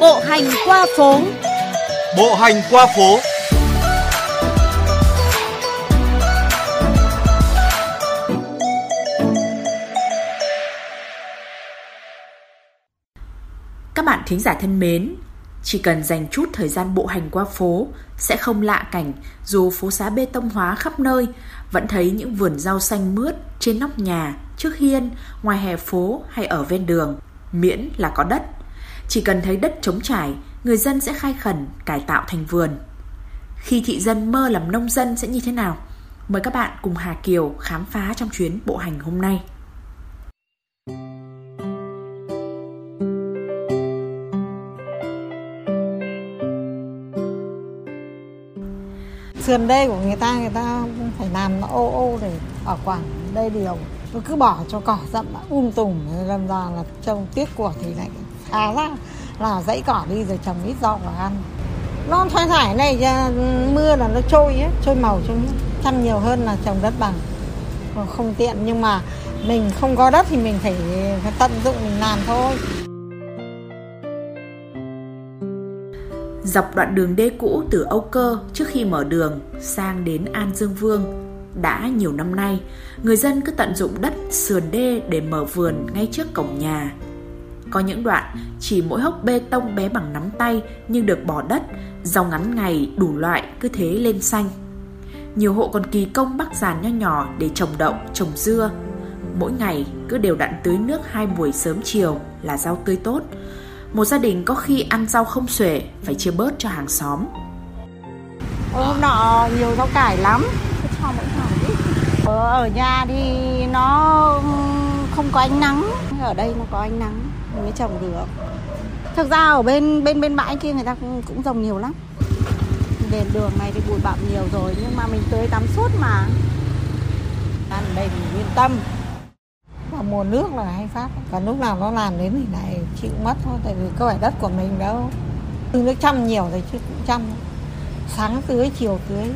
Bộ hành qua phố. Bộ hành qua phố. Các bạn thính giả thân mến, chỉ cần dành chút thời gian bộ hành qua phố sẽ không lạ cảnh dù phố xá bê tông hóa khắp nơi, vẫn thấy những vườn rau xanh mướt trên nóc nhà, trước hiên, ngoài hè phố hay ở ven đường, miễn là có đất. Chỉ cần thấy đất trống trải, người dân sẽ khai khẩn cải tạo thành vườn. Khi thị dân mơ làm nông dân sẽ như thế nào? Mời các bạn cùng Hà Kiều khám phá trong chuyến bộ hành hôm nay. sườn đê của người ta người ta phải làm nó ô ô để ở quảng đây điều nó cứ bỏ cho cỏ rậm um tùm làm ra là trông tiếc của thì lại Ờ, à ra là dãy cỏ đi rồi trồng ít rau vào ăn. Nó thoải thải này mưa là nó trôi ấy, trôi màu trôi chăm nhiều hơn là trồng đất bằng. Không tiện nhưng mà mình không có đất thì mình phải, phải tận dụng mình làm thôi. Dọc đoạn đường đê cũ từ Âu Cơ trước khi mở đường sang đến An Dương Vương đã nhiều năm nay, người dân cứ tận dụng đất sườn đê để mở vườn ngay trước cổng nhà. Có những đoạn chỉ mỗi hốc bê tông bé bằng nắm tay nhưng được bỏ đất, rau ngắn ngày đủ loại cứ thế lên xanh. Nhiều hộ còn kỳ công bắc giàn nho nhỏ để trồng đậu, trồng dưa. Mỗi ngày cứ đều đặn tưới nước hai buổi sớm chiều là rau tươi tốt. Một gia đình có khi ăn rau không xuể phải chia bớt cho hàng xóm. Hôm nọ nhiều rau cải lắm, cho Ở nhà thì nó không có ánh nắng, ở đây nó có ánh nắng mới trồng được. Thực ra ở bên bên bên bãi kia người ta cũng, cũng trồng nhiều lắm. Đền đường này thì bụi bặm nhiều rồi nhưng mà mình tưới tắm suốt mà. Ăn đây mình yên tâm. và mùa nước là hay phát, còn lúc nào nó làm đến thì lại chịu mất thôi, tại vì có phải đất của mình đâu. Nước chăm nhiều rồi chứ cũng chăm. Sáng tưới, chiều tưới.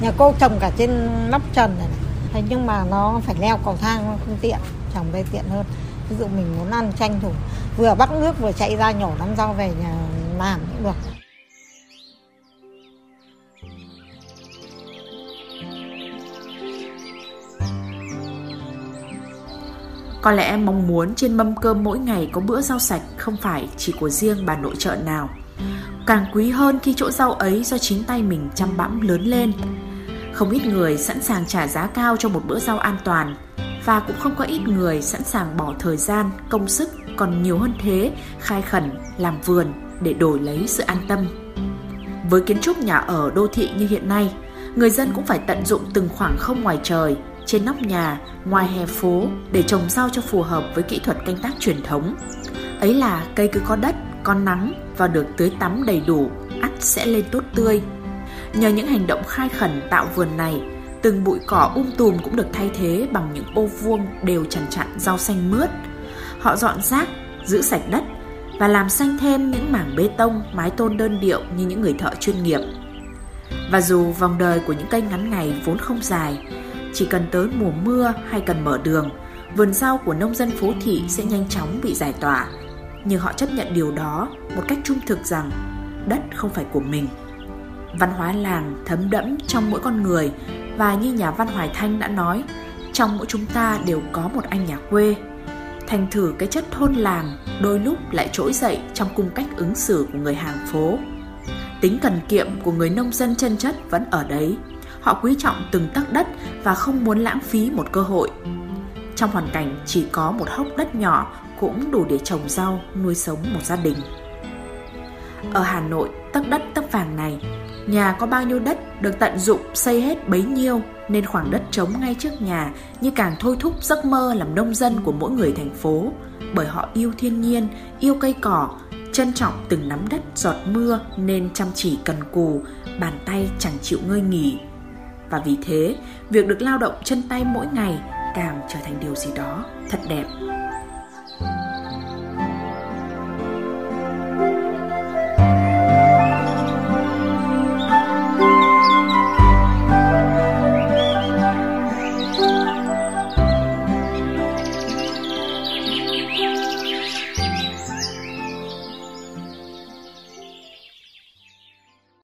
Nhà cô trồng cả trên nóc trần này, này. Thế nhưng mà nó phải leo cầu thang không tiện, trồng đây tiện hơn. Ví dụ mình muốn ăn tranh thủ, vừa bắt nước vừa chạy ra nhổ nắm rau về nhà làm cũng được. Có lẽ em mong muốn trên mâm cơm mỗi ngày có bữa rau sạch không phải chỉ của riêng bà nội trợ nào. Càng quý hơn khi chỗ rau ấy do chính tay mình chăm bẵm lớn lên. Không ít người sẵn sàng trả giá cao cho một bữa rau an toàn và cũng không có ít người sẵn sàng bỏ thời gian, công sức còn nhiều hơn thế khai khẩn, làm vườn để đổi lấy sự an tâm. Với kiến trúc nhà ở đô thị như hiện nay, người dân cũng phải tận dụng từng khoảng không ngoài trời, trên nóc nhà, ngoài hè phố để trồng rau cho phù hợp với kỹ thuật canh tác truyền thống. Ấy là cây cứ có đất, có nắng và được tưới tắm đầy đủ, ắt sẽ lên tốt tươi. Nhờ những hành động khai khẩn tạo vườn này, từng bụi cỏ um tùm cũng được thay thế bằng những ô vuông đều chằn chặn rau xanh mướt. Họ dọn rác, giữ sạch đất và làm xanh thêm những mảng bê tông, mái tôn đơn điệu như những người thợ chuyên nghiệp. Và dù vòng đời của những cây ngắn ngày vốn không dài, chỉ cần tới mùa mưa hay cần mở đường, vườn rau của nông dân phố thị sẽ nhanh chóng bị giải tỏa. Nhưng họ chấp nhận điều đó một cách trung thực rằng đất không phải của mình. Văn hóa làng thấm đẫm trong mỗi con người và như nhà văn Hoài Thanh đã nói, trong mỗi chúng ta đều có một anh nhà quê. Thành thử cái chất thôn làng đôi lúc lại trỗi dậy trong cung cách ứng xử của người hàng phố. Tính cần kiệm của người nông dân chân chất vẫn ở đấy. Họ quý trọng từng tấc đất và không muốn lãng phí một cơ hội. Trong hoàn cảnh chỉ có một hốc đất nhỏ cũng đủ để trồng rau, nuôi sống một gia đình. Ở Hà Nội, tấc đất tấc vàng này, nhà có bao nhiêu đất được tận dụng xây hết bấy nhiêu nên khoảng đất trống ngay trước nhà như càng thôi thúc giấc mơ làm nông dân của mỗi người thành phố bởi họ yêu thiên nhiên, yêu cây cỏ, trân trọng từng nắm đất giọt mưa nên chăm chỉ cần cù, bàn tay chẳng chịu ngơi nghỉ. Và vì thế, việc được lao động chân tay mỗi ngày càng trở thành điều gì đó thật đẹp